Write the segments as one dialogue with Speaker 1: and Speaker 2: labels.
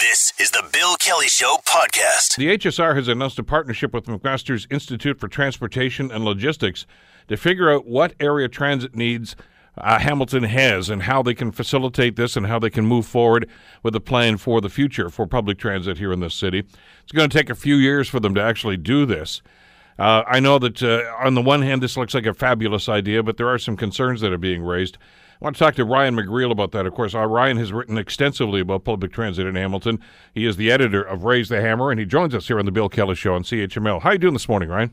Speaker 1: This is the Bill Kelly Show podcast.
Speaker 2: The HSR has announced a partnership with McMaster's Institute for Transportation and Logistics to figure out what area transit needs uh, Hamilton has and how they can facilitate this and how they can move forward with a plan for the future for public transit here in this city. It's going to take a few years for them to actually do this. Uh, I know that uh, on the one hand, this looks like a fabulous idea, but there are some concerns that are being raised. I want to talk to Ryan McGreal about that. Of course, uh, Ryan has written extensively about public transit in Hamilton. He is the editor of Raise the Hammer, and he joins us here on the Bill Kelly Show on CHML. How are you doing this morning, Ryan?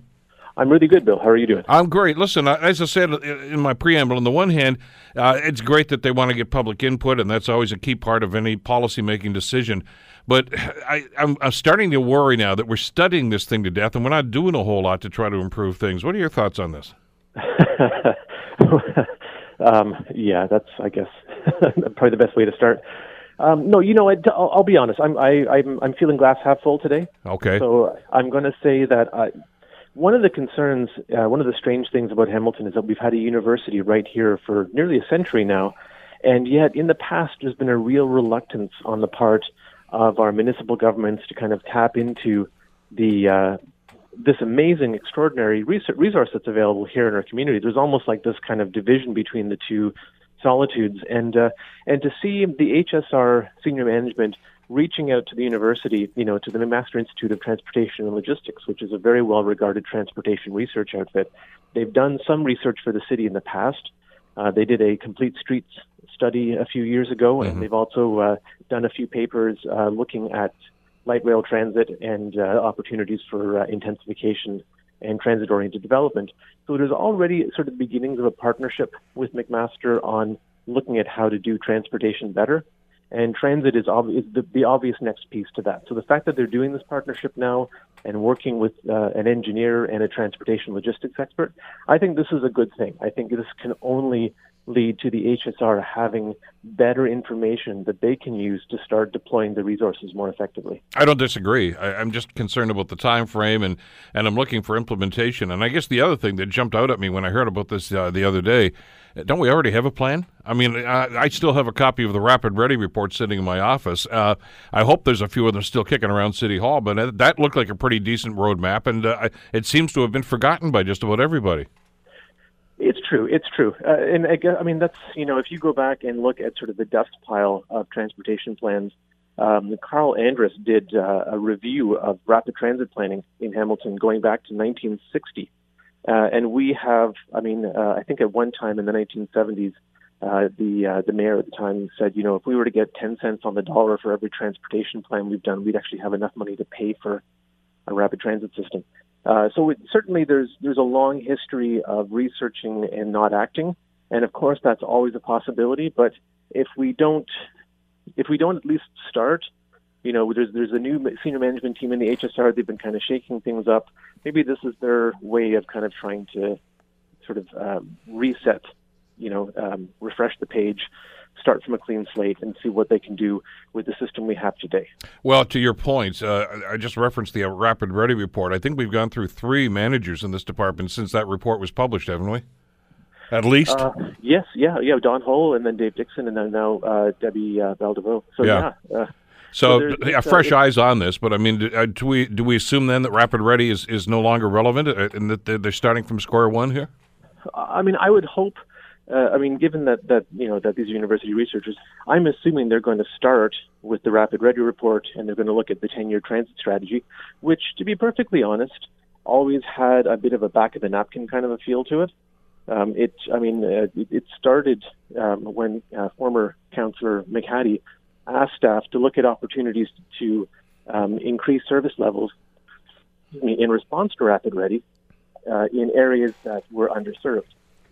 Speaker 3: I'm really good, Bill. How are you doing?
Speaker 2: I'm great. Listen, as I said in my preamble, on the one hand, uh, it's great that they want to get public input, and that's always a key part of any policymaking decision. But I, am starting to worry now that we're studying this thing to death, and we're not doing a whole lot to try to improve things. What are your thoughts on this?
Speaker 3: Um, yeah, that's I guess probably the best way to start. Um, no, you know, I, will I'll be honest. I'm I, I'm I'm feeling glass half full today.
Speaker 2: Okay.
Speaker 3: So I'm going to say that I, one of the concerns, uh, one of the strange things about Hamilton is that we've had a university right here for nearly a century now, and yet in the past there's been a real reluctance on the part of our municipal governments to kind of tap into the uh, this amazing, extraordinary resource that's available here in our community. There's almost like this kind of division between the two solitudes, and uh, and to see the HSR senior management reaching out to the university, you know, to the McMaster Institute of Transportation and Logistics, which is a very well-regarded transportation research outfit. They've done some research for the city in the past. Uh, they did a complete streets study a few years ago, and mm-hmm. they've also uh, done a few papers uh, looking at light rail transit and uh, opportunities for uh, intensification and transit oriented development. So there's already sort of the beginnings of a partnership with McMaster on looking at how to do transportation better. And transit is, ob- is the, the, obvious next piece to that. So the fact that they're doing this partnership now and working with uh, an engineer and a transportation logistics expert, I think this is a good thing. I think this can only lead to the HSR having better information that they can use to start deploying the resources more effectively.
Speaker 2: I don't disagree. I, am just concerned about the time frame, and and I'm looking for implementation. And I guess the other thing that jumped out at me when I heard about this uh, the other day, don't we already have a plan? I mean, I, I, still have a copy of the Rapid Ready report sitting in my office. Uh, I hope there's a few of them still kicking around City Hall, but that looked like a pretty decent roadmap, and uh, it seems to have been forgotten by just about everybody.
Speaker 3: It's true. It's true. Uh, and I, guess, I mean, that's, you know, if you go back and look at sort of the dust pile of transportation plans, um, Carl Andrus did uh, a review of rapid transit planning in Hamilton going back to 1960. Uh, and we have, I mean, uh, I think at one time in the 1970s, uh, the uh, the mayor at the time said, you know, if we were to get 10 cents on the dollar for every transportation plan we've done, we'd actually have enough money to pay for a rapid transit system. Uh, so it, certainly there's there's a long history of researching and not acting, and of course that's always a possibility. But if we don't if we don't at least start, you know, there's there's a new senior management team in the HSR. They've been kind of shaking things up. Maybe this is their way of kind of trying to sort of um, reset, you know, um, refresh the page start from a clean slate and see what they can do with the system we have today.
Speaker 2: Well, to your points, uh, I just referenced the Rapid Ready report. I think we've gone through three managers in this department since that report was published, haven't we? At least. Uh,
Speaker 3: yes, yeah, yeah. Don Hull and then Dave Dixon and then now uh, Debbie uh, So yeah. yeah uh,
Speaker 2: so, so yeah, fresh eyes on this, but I mean, do, uh, do, we do we assume then that Rapid Ready is, is no longer relevant and that they're starting from square one here?
Speaker 3: I mean, I would hope uh, I mean, given that that you know that these are university researchers, I'm assuming they're going to start with the Rapid Ready report and they're going to look at the 10-year transit strategy, which, to be perfectly honest, always had a bit of a back of the napkin kind of a feel to it. Um, it, I mean, uh, it, started um, when uh, former councillor McHattie asked staff to look at opportunities to um, increase service levels in response to Rapid Ready uh, in areas that were underserved.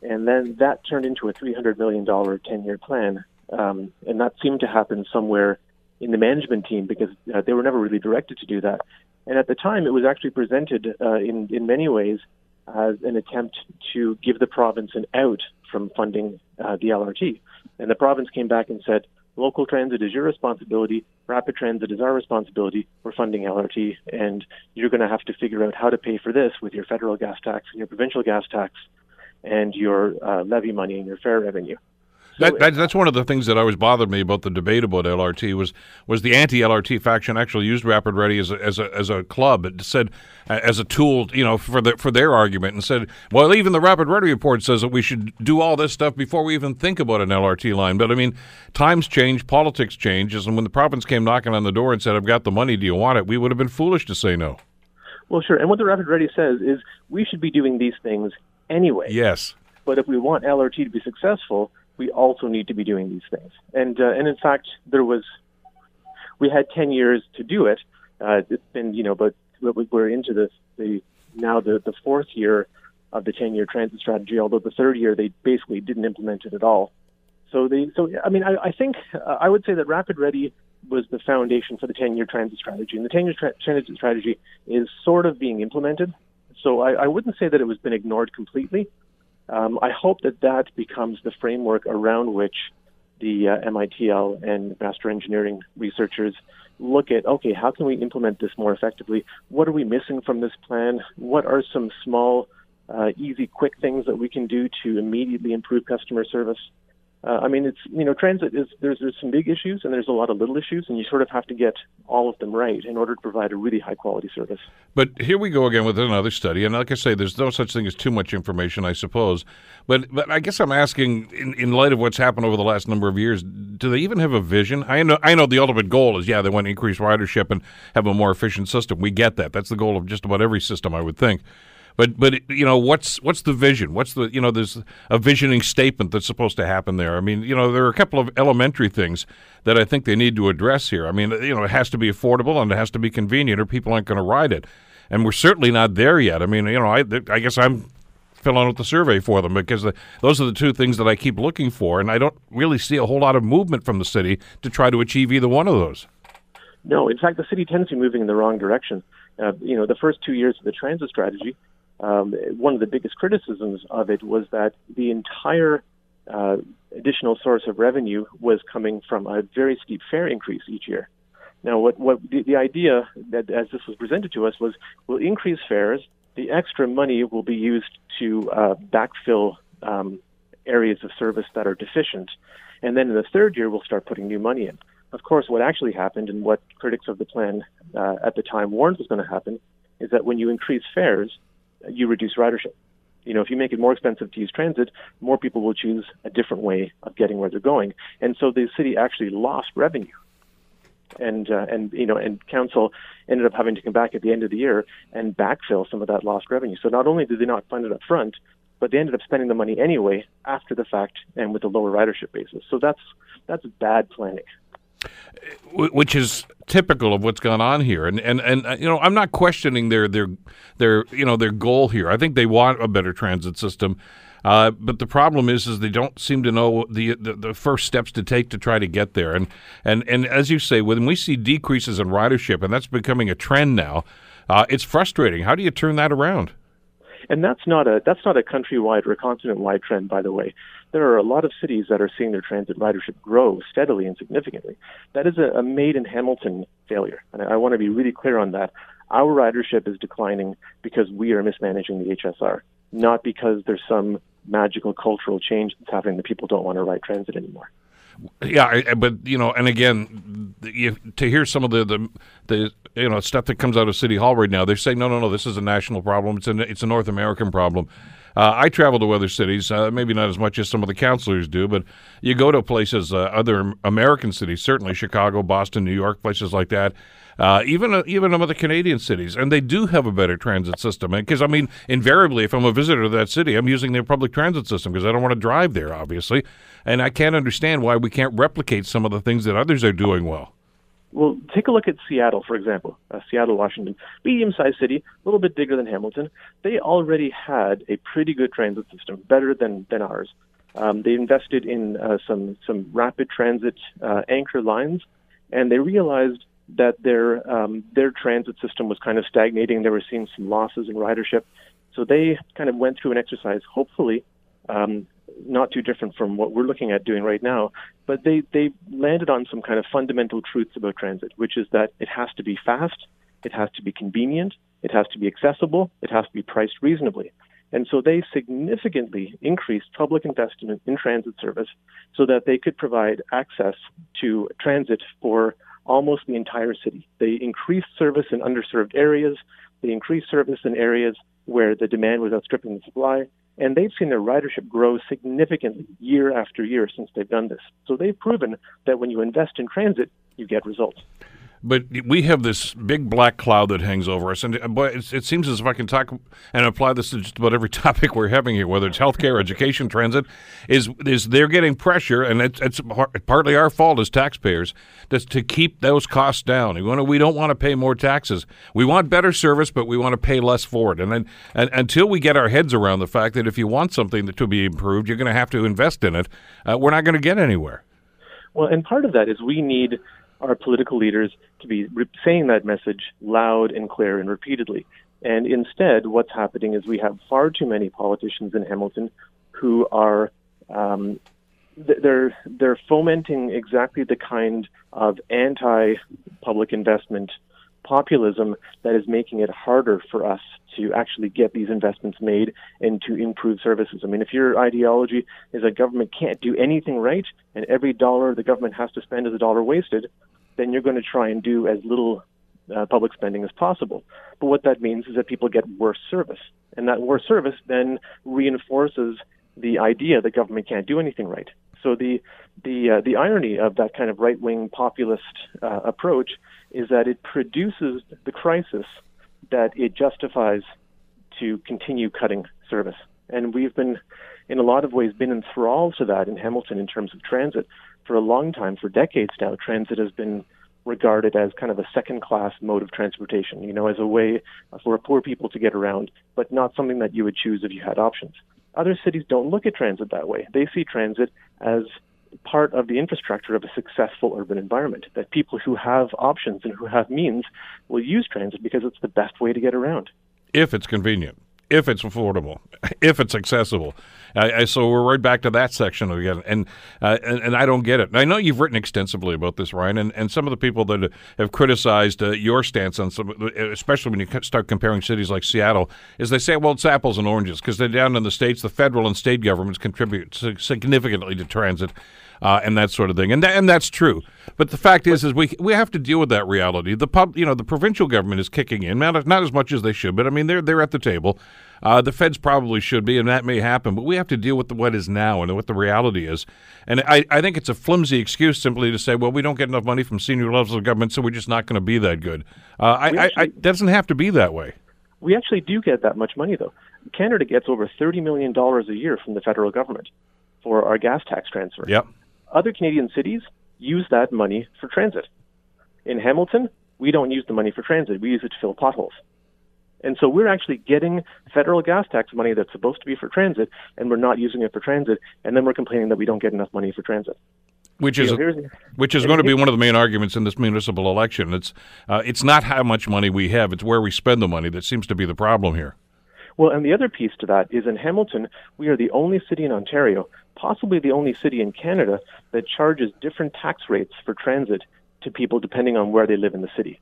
Speaker 3: And then that turned into a $300 million 10 year plan. Um, and that seemed to happen somewhere in the management team because uh, they were never really directed to do that. And at the time, it was actually presented uh, in, in many ways as an attempt to give the province an out from funding uh, the LRT. And the province came back and said, local transit is your responsibility, rapid transit is our responsibility, we're funding LRT, and you're going to have to figure out how to pay for this with your federal gas tax and your provincial gas tax and your uh, levy money and your fare revenue.
Speaker 2: that, that, that's one of the things that always bothered me about the debate about LRT was was the anti-LRT faction actually used Rapid Ready as a, as a, as a club. It said uh, as a tool, you know, for the, for their argument, and said, well, even the Rapid Ready report says that we should do all this stuff before we even think about an LRT line. But I mean, times change, politics changes, and when the province came knocking on the door and said, "I've got the money, do you want it?" we would have been foolish to say no.
Speaker 3: Well, sure. And what the Rapid Ready says is we should be doing these things anyway.
Speaker 2: Yes.
Speaker 3: But if we want LRT to be successful, we also need to be doing these things. And uh, and in fact, there was we had 10 years to do it. Uh, it's been you know, but we're into the the now the the fourth year of the 10 year transit strategy. Although the third year they basically didn't implement it at all. So they so I mean I, I think uh, I would say that Rapid Ready was the foundation for the 10 year transit strategy, and the 10 year tra- transit strategy is sort of being implemented. So I, I wouldn't say that it was been ignored completely. Um, I hope that that becomes the framework around which the uh, MITL and master engineering researchers look at okay, how can we implement this more effectively? What are we missing from this plan? What are some small, uh, easy, quick things that we can do to immediately improve customer service? Uh, I mean, it's you know, transit is there's there's some big issues and there's a lot of little issues, and you sort of have to get all of them right in order to provide a really high quality service.
Speaker 2: But here we go again with another study, and like I say, there's no such thing as too much information, I suppose. But but I guess I'm asking, in, in light of what's happened over the last number of years, do they even have a vision? I know I know the ultimate goal is yeah, they want to increase ridership and have a more efficient system. We get that. That's the goal of just about every system, I would think. But but you know what's what's the vision? What's the you know there's a visioning statement that's supposed to happen there. I mean you know there are a couple of elementary things that I think they need to address here. I mean you know it has to be affordable and it has to be convenient, or people aren't going to ride it. And we're certainly not there yet. I mean you know I I guess I'm filling out the survey for them because the, those are the two things that I keep looking for, and I don't really see a whole lot of movement from the city to try to achieve either one of those.
Speaker 3: No, in fact, the city tends to be moving in the wrong direction. Uh, you know, the first two years of the transit strategy, um, one of the biggest criticisms of it was that the entire uh, additional source of revenue was coming from a very steep fare increase each year. Now, what, what the, the idea that as this was presented to us was we'll increase fares. The extra money will be used to uh, backfill um, areas of service that are deficient, and then in the third year we'll start putting new money in. Of course, what actually happened and what critics of the plan uh, at the time warned was going to happen is that when you increase fares, you reduce ridership. You know, if you make it more expensive to use transit, more people will choose a different way of getting where they're going, and so the city actually lost revenue. And uh, and you know, and council ended up having to come back at the end of the year and backfill some of that lost revenue. So not only did they not fund it up front, but they ended up spending the money anyway after the fact and with a lower ridership basis. So that's that's bad planning
Speaker 2: which is typical of what's gone on here. And and and uh, you know, I'm not questioning their their their you know their goal here. I think they want a better transit system. Uh, but the problem is, is they don't seem to know the, the, the first steps to take to try to get there. And and and as you say, when we see decreases in ridership, and that's becoming a trend now, uh, it's frustrating. How do you turn that around?
Speaker 3: And that's not a that's not a countrywide or a continent-wide trend, by the way. There are a lot of cities that are seeing their transit ridership grow steadily and significantly. That is a, a made in Hamilton failure, and I, I want to be really clear on that. Our ridership is declining because we are mismanaging the HSR, not because there's some magical cultural change that's happening that people don't want to ride transit anymore.
Speaker 2: Yeah, but you know, and again, you, to hear some of the, the the you know stuff that comes out of City Hall right now, they're saying no, no, no, this is a national problem. It's a it's a North American problem. Uh, I travel to other cities, uh, maybe not as much as some of the councilors do, but you go to places, uh, other American cities, certainly Chicago, Boston, New York, places like that. Uh, even uh, even some of the Canadian cities, and they do have a better transit system. Because I mean, invariably, if I'm a visitor to that city, I'm using their public transit system because I don't want to drive there, obviously, and I can't understand why we can't replicate some of the things that others are doing well.
Speaker 3: Well, take a look at Seattle, for example. Uh, Seattle, Washington, medium-sized city, a little bit bigger than Hamilton. They already had a pretty good transit system, better than than ours. Um, they invested in uh, some some rapid transit uh, anchor lines, and they realized that their um, their transit system was kind of stagnating. They were seeing some losses in ridership, so they kind of went through an exercise, hopefully um, not too different from what we're looking at doing right now. But they they landed on some kind of fundamental truths about transit, which is that it has to be fast, it has to be convenient, it has to be accessible, it has to be priced reasonably. And so they significantly increased public investment in transit service so that they could provide access to transit for almost the entire city. They increased service in underserved areas. They increased service in areas where the demand was outstripping the supply. And they've seen their ridership grow significantly year after year since they've done this. So they've proven that when you invest in transit, you get results.
Speaker 2: But we have this big black cloud that hangs over us, and uh, boy, it seems as if I can talk and apply this to just about every topic we're having here, whether it's healthcare, education, transit. Is is they're getting pressure, and it's, it's partly our fault as taxpayers just to keep those costs down. We don't want to pay more taxes. We want better service, but we want to pay less for it. And, then, and until we get our heads around the fact that if you want something to be improved, you're going to have to invest in it. Uh, we're not going to get anywhere.
Speaker 3: Well, and part of that is we need our political leaders to be re- saying that message loud and clear and repeatedly. And instead, what's happening is we have far too many politicians in Hamilton who are um, they're they're fomenting exactly the kind of anti-public investment populism that is making it harder for us to actually get these investments made and to improve services. I mean, if your ideology is that government can't do anything right and every dollar the government has to spend is a dollar wasted, then you're going to try and do as little uh, public spending as possible. But what that means is that people get worse service. And that worse service then reinforces the idea that government can't do anything right. So the the uh, the irony of that kind of right wing populist uh, approach is that it produces the crisis that it justifies to continue cutting service. And we've been, in a lot of ways, been enthralled to that in Hamilton in terms of transit for a long time, for decades now. Transit has been regarded as kind of a second class mode of transportation, you know, as a way for poor people to get around, but not something that you would choose if you had options. Other cities don't look at transit that way. They see transit as part of the infrastructure of a successful urban environment, that people who have options and who have means will use transit because it's the best way to get around.
Speaker 2: If it's convenient if it's affordable, if it's accessible. I, so we're right back to that section again, and, uh, and, and I don't get it. I know you've written extensively about this, Ryan, and, and some of the people that have criticized uh, your stance on some, especially when you start comparing cities like Seattle, is they say, well, it's apples and oranges because they're down in the states. The federal and state governments contribute significantly to transit uh, and that sort of thing. And that, and that's true. But the fact is, is we we have to deal with that reality. The pub, you know, the provincial government is kicking in, not not as much as they should, but I mean they're they're at the table. Uh, the feds probably should be, and that may happen. But we have to deal with the, what is now and what the reality is. And I, I think it's a flimsy excuse simply to say, well, we don't get enough money from senior levels of government, so we're just not going to be that good. Uh, I, actually, I, I, doesn't have to be that way.
Speaker 3: We actually do get that much money, though. Canada gets over $30 million a year from the federal government for our gas tax transfer.
Speaker 2: Yep.
Speaker 3: Other Canadian cities use that money for transit. In Hamilton, we don't use the money for transit. We use it to fill potholes. And so we're actually getting federal gas tax money that's supposed to be for transit, and we're not using it for transit, and then we're complaining that we don't get enough money for transit.
Speaker 2: Which is, you know, which is going to be one of the main arguments in this municipal election. It's, uh, it's not how much money we have; it's where we spend the money that seems to be the problem here.
Speaker 3: Well, and the other piece to that is in Hamilton, we are the only city in Ontario possibly the only city in Canada that charges different tax rates for transit to people depending on where they live in the city.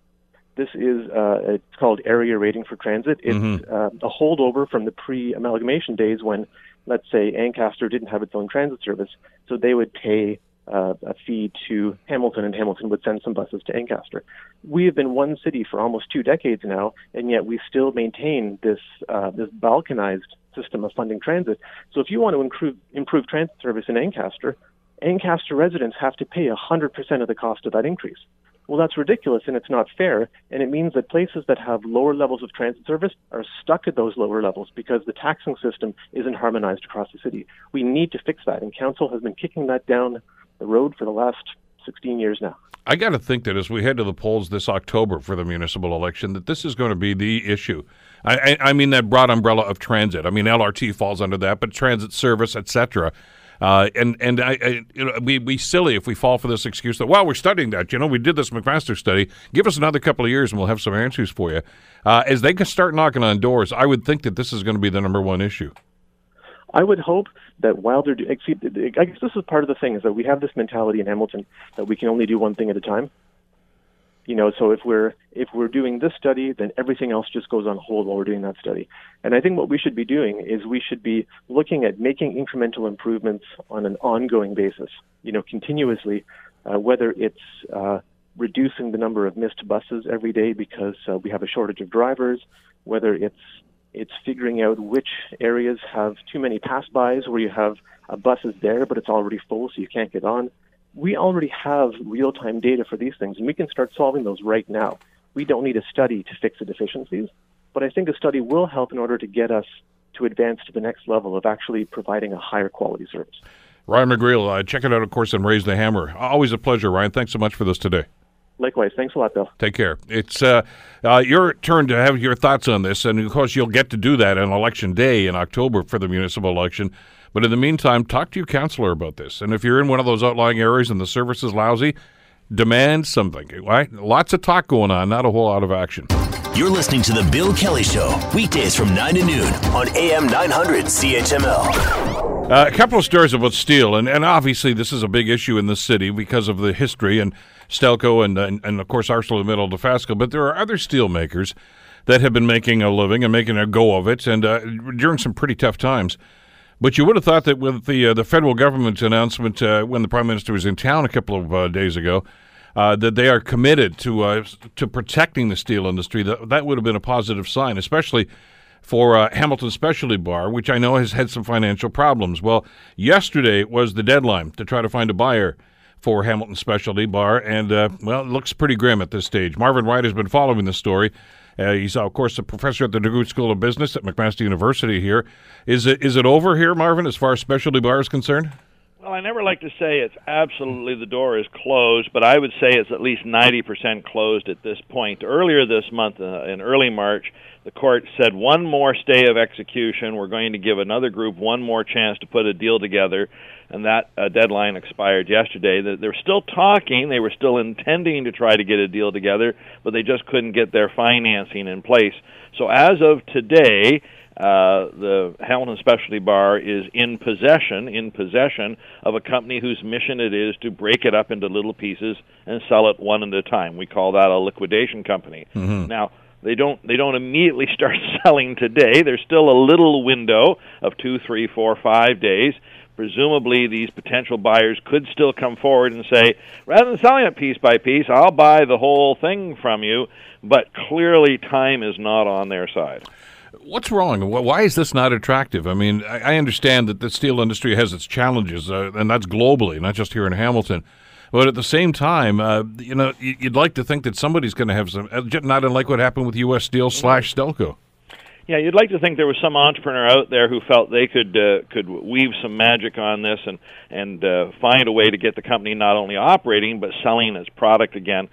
Speaker 3: This is uh, it's called area rating for transit. It's mm-hmm. uh, a holdover from the pre-amalgamation days when, let's say, Ancaster didn't have its own transit service, so they would pay uh, a fee to Hamilton, and Hamilton would send some buses to Ancaster. We have been one city for almost two decades now, and yet we still maintain this uh, this balkanized system of funding transit. So if you want to improve improve transit service in Ancaster, Ancaster residents have to pay 100% of the cost of that increase. Well, that's ridiculous and it's not fair. And it means that places that have lower levels of transit service are stuck at those lower levels because the taxing system isn't harmonized across the city. We need to fix that. And Council has been kicking that down the road for the last 16 years now.
Speaker 2: I got to think that as we head to the polls this October for the municipal election, that this is going to be the issue. I, I, I mean that broad umbrella of transit. I mean LRT falls under that, but transit service, etc. Uh, and and I, I, you know, we we silly if we fall for this excuse that well we're studying that you know we did this McMaster study give us another couple of years and we'll have some answers for you uh, as they can start knocking on doors I would think that this is going to be the number one issue.
Speaker 3: I would hope that while they're doing, I guess this is part of the thing is that we have this mentality in Hamilton that we can only do one thing at a time. You know, so if we're if we're doing this study, then everything else just goes on hold while we're doing that study. And I think what we should be doing is we should be looking at making incremental improvements on an ongoing basis. You know, continuously, uh, whether it's uh, reducing the number of missed buses every day because uh, we have a shortage of drivers, whether it's it's figuring out which areas have too many pass-bys where you have a bus is there but it's already full so you can't get on. We already have real-time data for these things and we can start solving those right now. We don't need a study to fix the deficiencies, but I think a study will help in order to get us to advance to the next level of actually providing a higher quality service.
Speaker 2: Ryan McGreal, uh, check it out, of course, and Raise the Hammer. Always a pleasure, Ryan. Thanks so much for this today.
Speaker 3: Likewise. Thanks a lot, Bill.
Speaker 2: Take care. It's uh, uh, your turn to have your thoughts on this, and of course, you'll get to do that on election day in October for the municipal election. But in the meantime, talk to your councillor about this. And if you're in one of those outlying areas and the service is lousy, demand something. Right? Lots of talk going on, not a whole lot of action.
Speaker 1: You're listening to The Bill Kelly Show, weekdays from 9 to noon on AM 900 CHML.
Speaker 2: Uh, a couple of stories about steel, and, and obviously this is a big issue in the city because of the history and Stelco and, and, and of course ArcelorMittal Dofasco. But there are other steel makers that have been making a living and making a go of it, and uh, during some pretty tough times. But you would have thought that with the uh, the federal government announcement uh, when the prime minister was in town a couple of uh, days ago, uh, that they are committed to uh, to protecting the steel industry. That that would have been a positive sign, especially for Hamilton Specialty Bar, which I know has had some financial problems. Well, yesterday was the deadline to try to find a buyer for Hamilton Specialty Bar, and uh, well, it looks pretty grim at this stage. Marvin Ryder has been following the story. Uh, he's of course a professor at the DeGroote School of Business at McMaster University. Here is it is it over here, Marvin, as far as Specialty Bar is concerned?
Speaker 4: Well, I never like to say it's absolutely the door is closed, but I would say it's at least 90% closed at this point. Earlier this month, uh, in early March, the court said one more stay of execution. We're going to give another group one more chance to put a deal together, and that uh, deadline expired yesterday. They were still talking, they were still intending to try to get a deal together, but they just couldn't get their financing in place. So as of today, uh, the Hamilton Specialty Bar is in possession in possession of a company whose mission it is to break it up into little pieces and sell it one at a time. We call that a liquidation company. Mm-hmm. Now they don't they don't immediately start selling today. There's still a little window of two, three, four, five days. Presumably, these potential buyers could still come forward and say, rather than selling it piece by piece, I'll buy the whole thing from you. But clearly, time is not on their side.
Speaker 2: What's wrong? Why is this not attractive? I mean, I understand that the steel industry has its challenges, uh, and that's globally, not just here in Hamilton. But at the same time, uh, you know, you'd like to think that somebody's going to have some, uh, not unlike what happened with U.S. Steel slash Stelco.
Speaker 4: Yeah, you'd like to think there was some entrepreneur out there who felt they could uh, could weave some magic on this and and uh, find a way to get the company not only operating but selling its product again.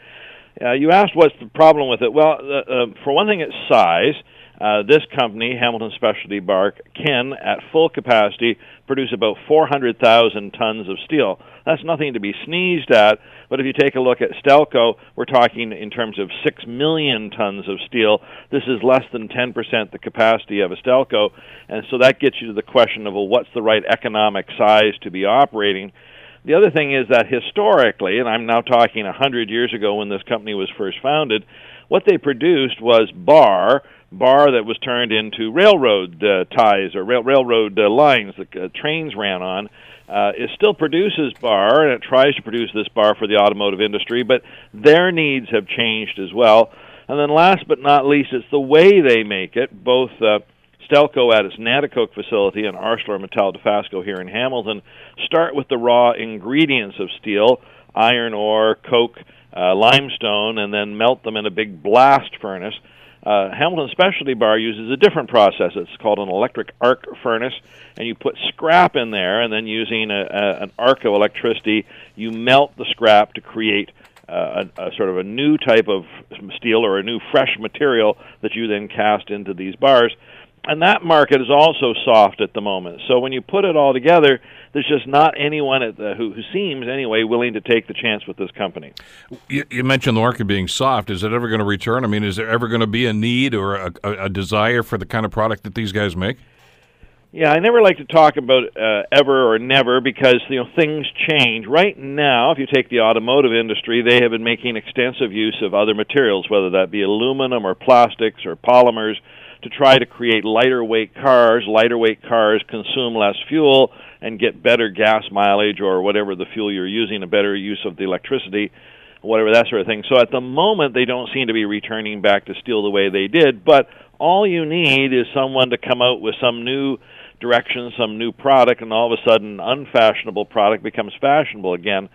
Speaker 4: Uh, you asked what's the problem with it. Well, uh, uh, for one thing, its size. Uh, Uh, this company, Hamilton Specialty Bar, can, at full capacity, produce about 400,000 tons of steel. That's nothing to be sneezed at, but if you take a look at Stelco, we're talking in terms of 6 million tons of steel. This is less than 10% the capacity of a Stelco, and so that gets you to the question of, well, what's the right economic size to be operating? The other thing is that historically, and I'm now talking 100 years ago when this company was first founded, what they produced was bar, bar that was turned into railroad uh, ties or rail- railroad uh, lines that uh, trains ran on. Uh, it still produces bar and it tries to produce this bar for the automotive industry, but their needs have changed as well. And then last but not least, it's the way they make it. Both uh, Stelco at its Nanticoke facility and ArcelorMittal Dofasco here in Hamilton start with the raw ingredients of steel, iron ore, coke, uh, limestone, and then melt them in a big blast furnace uh, Hamilton Specialty Bar uses a different process. It's called an electric arc furnace, and you put scrap in there, and then using a, a, an arc of electricity, you melt the scrap to create uh, a, a sort of a new type of steel or a new fresh material that you then cast into these bars. And that market is also soft at the moment. So when you put it all together, there's just not anyone the, who, who, seems anyway willing to take the chance with this company.
Speaker 2: You, you, mentioned the market being soft. Is it ever going to return? I mean, is there ever going to be a need or a, a, a desire for the kind of product that these guys make?
Speaker 4: Yeah, I never like to talk about uh, ever or never because you know things change. Right now, if you take the automotive industry, they have been making extensive use of other materials, whether that be aluminum or plastics or polymers, to try to create lighter weight cars. Lighter weight cars consume less fuel and get better gas mileage or whatever the fuel you're using, a better use of the electricity, whatever that sort of thing. So at the moment, they don't seem to be returning back to steel the way they did, but all you need is someone to come out with some new direction, some new product, and all of a sudden, unfashionable product becomes fashionable again.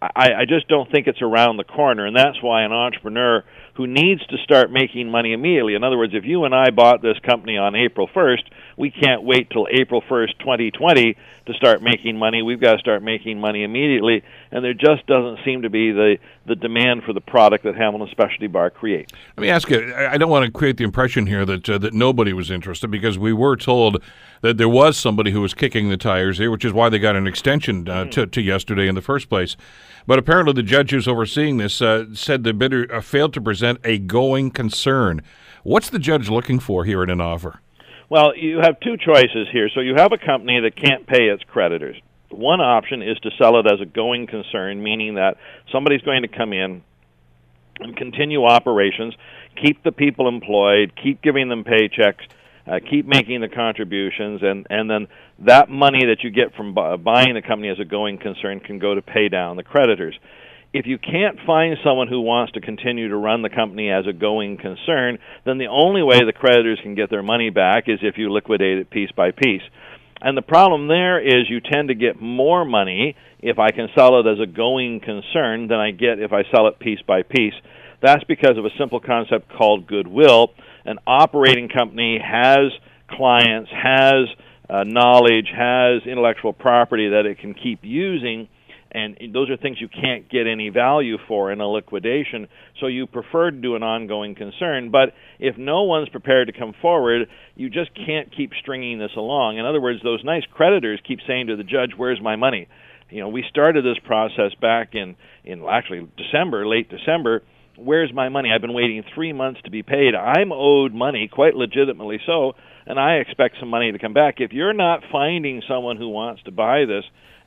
Speaker 4: I, I just don't think it's around the corner, and that's why an entrepreneur who needs to start making money immediately. In other words, if you and I bought this company on April 1st, we can't wait till April 1st, 2020 to start making money. We've got to start making money immediately, and there just doesn't seem to be the, the demand for the product that Hamilton Specialty Bar creates.
Speaker 2: Let me ask you I don't want to create the impression here that, uh, that nobody was interested because we were told that there was somebody who was kicking the tires here, which is why they got an extension uh, mm. to, to yesterday in the first place. But apparently, the judge who's overseeing this uh, said the bidder uh, failed to present a going concern. What's the judge looking for here in an offer?
Speaker 4: Well, you have two choices here. So you have a company that can't pay its creditors. One option is to sell it as a going concern, meaning that somebody's going to come in and continue operations, keep the people employed, keep giving them paychecks, uh, keep making the contributions, and and then that money that you get from bu- buying the company as a going concern can go to pay down the creditors if you can't find someone who wants to continue to run the company as a going concern, then the only way the creditors can get their money back is if you liquidate it piece by piece. And the problem there is you tend to get more money if I can sell it as a going concern than I get if I sell it piece by piece. That's because of a simple concept called goodwill. An operating company has clients, has uh, knowledge, has intellectual property that it can keep using and those are things you can't get any value for in a liquidation so you prefer to do an ongoing concern. But if no one's prepared to come forward you just can't keep stringing this along. In other words those nice creditors keep saying to the judge where's my money? You know we started this process back in in actually December late December. Where's my money? I've been waiting 3 months to be paid. I'm owed money quite legitimately so and i expect some money to come back. If you're not finding someone who wants to buy this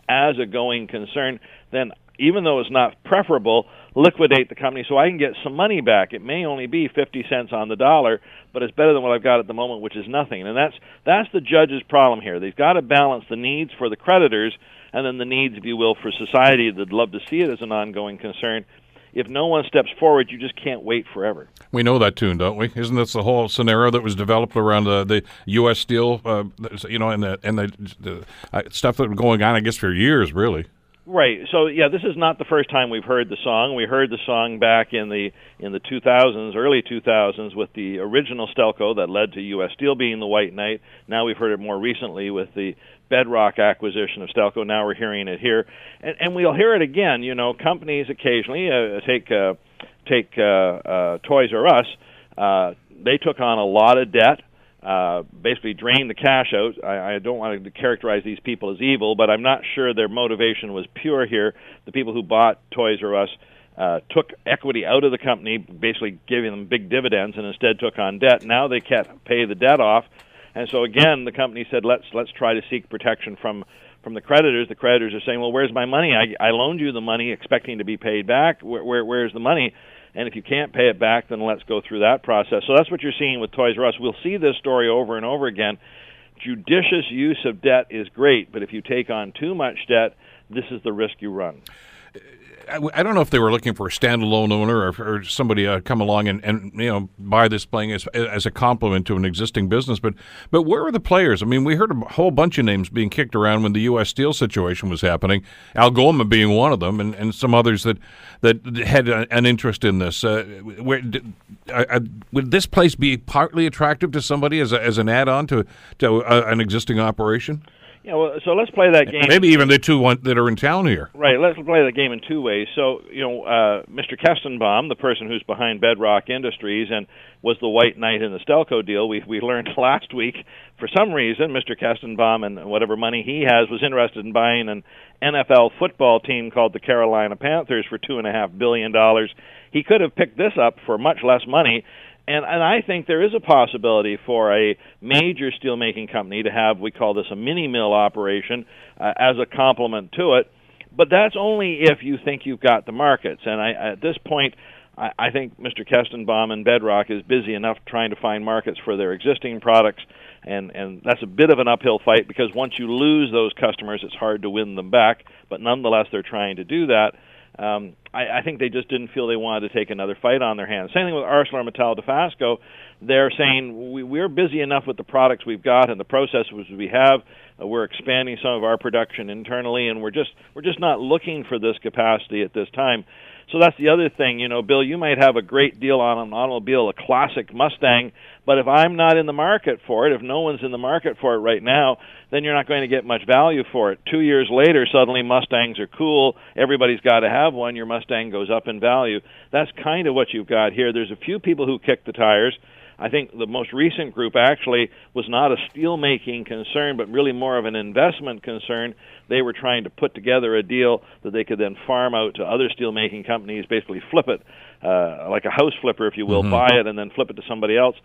Speaker 4: as a going concern, then even though it's not preferable, liquidate the company so I can get some money back. It may only be 50 cents on the dollar, but it's better than what I've got at the moment, which is nothing. And that's that's the judge's problem here. They've got to balance the needs for the creditors and then the needs, if you will, for society that'd love to see it as an ongoing concern if no one steps forward, you just can't wait forever.
Speaker 2: We know that tune, don't we? Isn't this the whole scenario that was developed around the, the U.S. Steel, uh, you know, and the and the, the uh, stuff that was going on, I guess, for years, really.
Speaker 4: Right. So yeah, this is not the first time we've heard the song. We heard the song back in the in the 2000s, early 2000s, with the original Stelco that led to U.S. Steel being the White Knight. Now we've heard it more recently with the Bedrock acquisition of Stelco. Now we're hearing it here, and, and we'll hear it again. You know, companies occasionally uh, take uh, take uh, uh, Toys R Us. Uh, they took on a lot of debt uh, basically drained the cash out. I, I don't want to characterize these people as evil, but I'm not sure their motivation was pure here. The people who bought Toys R Us uh, took equity out of the company, basically giving them big dividends, and instead took on debt. Now they can't pay the debt off, and so again, the company said, "Let's let's try to seek protection from." From the creditors, the creditors are saying, "Well, where's my money? I, I loaned you the money, expecting to be paid back. Where, where, where's the money?" And if you can't pay it back, then let's go through that process. So that's what you're seeing with Toys R Us. We'll see this story over and over again. Judicious use of debt is great, but if you take on too much debt, this is the risk you run.
Speaker 2: I, don't know if they were looking for a standalone owner or, or somebody uh, come along and, and you know buy this playing as as a complement to an existing business. But but where are the players? I mean, we heard a whole bunch of names being kicked around when the U.S. Steel situation was happening. Al Algoma being one of them, and, and some others that that had a, an interest in this. Uh, where uh, uh, would this place be partly attractive to somebody as a, as an add on to to uh, an existing operation?
Speaker 4: Yeah, well, so let's play that game.
Speaker 2: Maybe even the two one, that are in town here.
Speaker 4: Right. Let's play the game in two ways. So, you know, uh, Mr. Kestenbaum, the person who's behind Bedrock Industries and was the white knight in the Stelco deal, we we learned last week for some reason Mr. Kestenbaum and whatever money he has was interested in buying an NFL football team called the Carolina Panthers for two and a half billion dollars. He could have picked this up for much less money And, and I think there is a possibility for a major steelmaking company to have, we call this a mini mill operation, uh, as a complement to it. But that's only if you think you've got the markets. And I, at this point, I, I think Mr. Kestenbaum and Bedrock is busy enough trying to find markets for their existing products, and and that's a bit of an uphill fight because once you lose those customers, it's hard to win them back. But nonetheless, they're trying to do that um, I, I think they just didn't feel they wanted to take another fight on their hands. Same thing with ArcelorMittal Dofasco. They're saying we, we're busy enough with the products we've got and the processes we have. Uh, we're expanding some of our production internally, and we're just we're just not looking for this capacity at this time. So that's the other thing, you know, Bill. You might have a great deal on an automobile, a classic Mustang, but if I'm not in the market for it, if no one's in the market for it right now, then you're not going to get much value for it. Two years later, suddenly Mustangs are cool. Everybody's got to have one. Your Mustang goes up in value. That's kind of what you've got here. There's a few people who kick the tires. I think the most recent group actually was not a steel making concern, but really more of an investment concern. They were trying to put together a deal that they could then farm out to other steel making companies, basically flip it, uh, like a house flipper, if you will, mm-hmm. buy it and then flip it to somebody else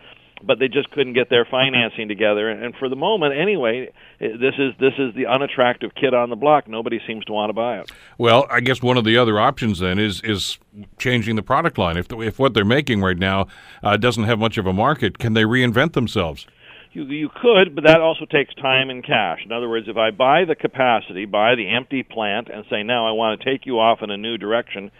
Speaker 4: but they just couldn't get their financing together. And for the moment, anyway, this is this is the unattractive kid on the block. Nobody seems to want to buy it.
Speaker 2: Well, I guess one of the other options then is is changing the product line. If the, if what they're making right now uh, doesn't have much of a market, can they reinvent themselves?
Speaker 4: You, you could, but that also takes time and cash. In other words, if I buy the capacity, buy the empty plant, and say, now I want to take you off in a new direction,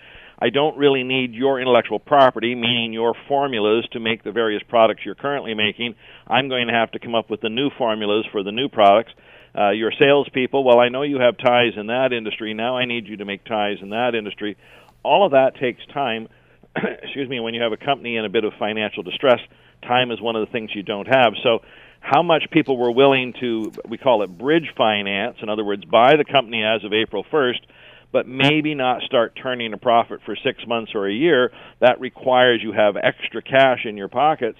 Speaker 4: I don't really need your intellectual property, meaning your formulas to make the various products you're currently making. I'm going to have to come up with the new formulas for the new products. Uh, your salespeople, well, I know you have ties in that industry. Now I need you to make ties in that industry. All of that takes time. Excuse me. When you have a company in a bit of financial distress, time is one of the things you don't have. So, how much people were willing to, we call it bridge finance, in other words, buy the company as of April 1st but maybe not start turning a profit for six months or a year. That requires you have extra cash in your pockets.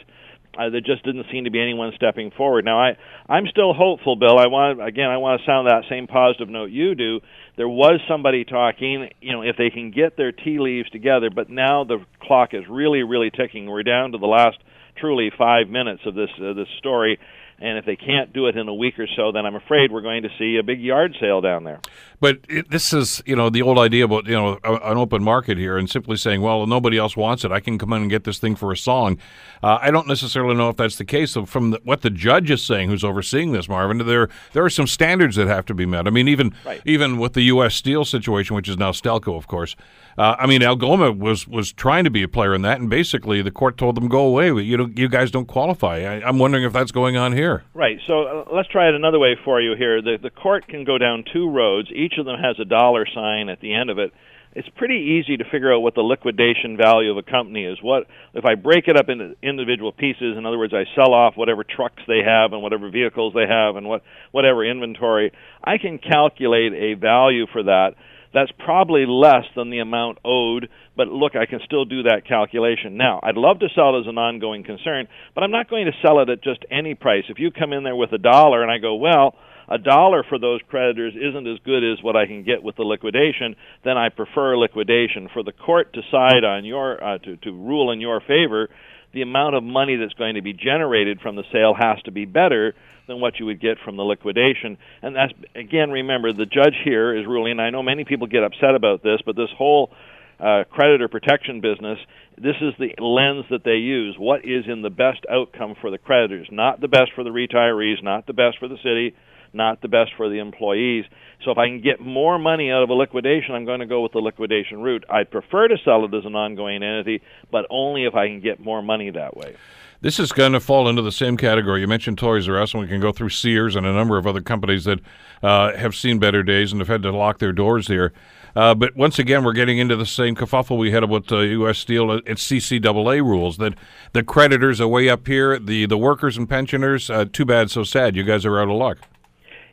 Speaker 4: Uh, there just didn't seem to be anyone stepping forward. Now, I I'm still hopeful, Bill. I want again, I want to sound that same positive note you do. There was somebody talking, you know, if they can get their tea leaves together, but now the clock is really, really ticking. We're down to the last truly five minutes of this uh, this story and if they can't do it in a week or so, then I'm afraid we're going to see a big yard sale down there.
Speaker 2: But it, this is, you know, the old idea about you know a, an open market here, and simply saying, well, nobody else wants it, I can come in and get this thing for a song. Uh, I don't necessarily know if that's the case. So from the, what the judge is saying, who's overseeing this, Marvin, there there are some standards that have to be met. I mean, even right. even with the U.S. Steel situation, which is now Stelco, of course. Uh, I mean, Algoma was was trying to be a player in that, and basically the court told them go away. You know, you guys don't qualify. I, am wondering if that's going on here.
Speaker 4: Right. So uh, let's try it another way for you here. The the court can go down two roads. Each of them has a dollar sign at the end of it. It's pretty easy to figure out what the liquidation value of a company is. What if I break it up into individual pieces? In other words, I sell off whatever trucks they have and whatever vehicles they have and what whatever inventory. I can calculate a value for that that's probably less than the amount owed, but look, I can still do that calculation. Now, I'd love to sell it as an ongoing concern, but I'm not going to sell it at just any price. If you come in there with a dollar and I go, well, a dollar for those creditors isn't as good as what I can get with the liquidation, then I prefer liquidation. For the court to side on your uh, to to rule in your favor, the amount of money that's going to be generated from the sale has to be better than what you would get from the liquidation. And that's again, remember the judge here is ruling. And I know many people get upset about this, but this whole uh, creditor protection business, this is the lens that they use. What is in the best outcome for the creditors? Not the best for the retirees, not the best for the city, not the best for the employees. So if I can get more money out of a liquidation, I'm going to go with the liquidation route. I'd prefer to sell it as an ongoing entity, but only if I can get more money that way.
Speaker 2: This is going to fall into the same category. You mentioned Toys R Us, and we can go through Sears and a number of other companies that uh, have seen better days and have had to lock their doors here. Uh, but once again, we're getting into the same kerfuffle we had about uh, U.S. Steel. and CCAA rules that the creditors are way up here, the the workers and pensioners. Uh, too bad, so sad. You guys are out of luck.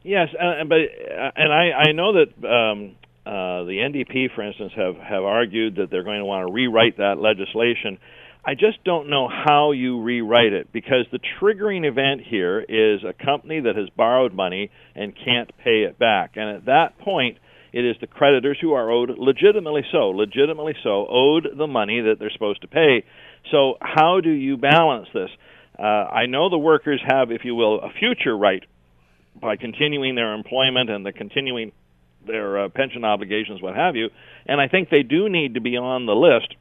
Speaker 4: Yes, uh, but uh, and I I know that um, uh, the NDP, for instance, have have argued that they're going to want to rewrite that legislation. I just don't know how you rewrite it because the triggering event here is a company that has borrowed money and can't pay it back, and at that point. It is the creditors who are owed legitimately so, legitimately so, owed the money that they're supposed to pay. So, how do you balance this? Uh, I know the workers have, if you will, a future right by continuing their employment and the continuing their uh, pension obligations, what have you. And I think they do need to be on the list.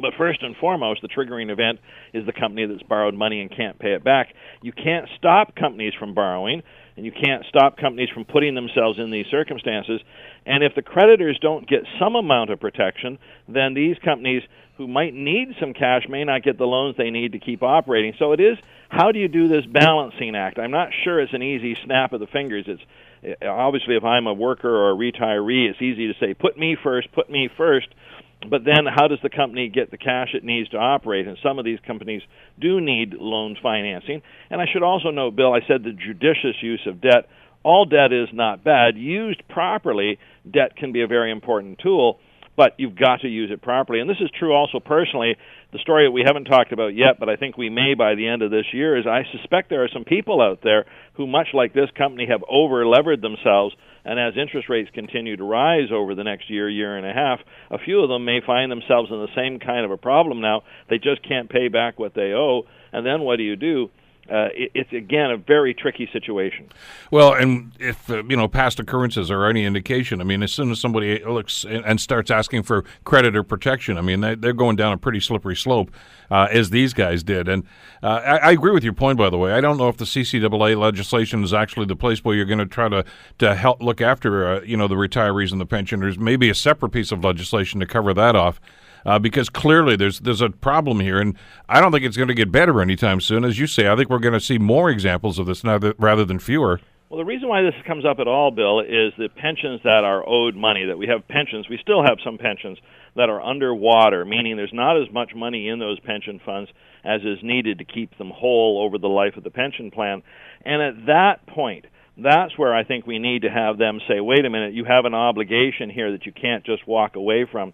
Speaker 4: But first and foremost, the triggering event is the company that's borrowed money and can't pay it back. You can't stop companies from borrowing, and you can't stop companies from putting themselves in these circumstances. And if the creditors don't get some amount of protection, then these companies who might need some cash may not get the loans they need to keep operating. So it is how do you do this balancing act? I'm not sure it's an easy snap of the fingers. It's eh, obviously if I'm a worker or a retiree, it's easy to say put me first, put me first. But then, how does the company get the cash it needs to operate? And some of these companies do need loan financing. And I should also note, Bill, I said the judicious use of debt. All debt is not bad. Used properly, debt can be a very important tool but you've got to use it properly. And this is true also personally. The story that we haven't talked about yet, but I think we may by the end of this year, is I suspect there are some people out there who, much like this company, have over levered themselves. And as interest rates continue to rise over the next year, year and a half, a few of them may find themselves in the same kind of a problem now. They just can't pay back what they owe. And then what do you do? Uh, it, it's again a very tricky situation.
Speaker 2: Well, and if uh, you know past occurrences are any indication, I mean, as soon as somebody looks and starts asking for creditor protection, I mean, they, are going down a pretty slippery slope, uh, as these guys did. And uh, I, I, agree with your point, by the way. I don't know if the CCAA legislation is actually the place where you're going to try to to help look after uh, you know the retirees and the pensioners. Maybe a separate piece of legislation to cover that off uh, because clearly there's there's a problem here, and I don't think it's going to get better anytime soon. As you say, I think we're going to see more examples of this rather than fewer.
Speaker 4: Well, the reason why this comes up at all, Bill, is the pensions that are owed money. That we have pensions, we still have some pensions that are underwater, meaning there's not as much money in those pension funds as is needed to keep them whole over the life of the pension plan. And at that point, that's where I think we need to have them say, wait a minute, you have an obligation here that you can't just walk away from.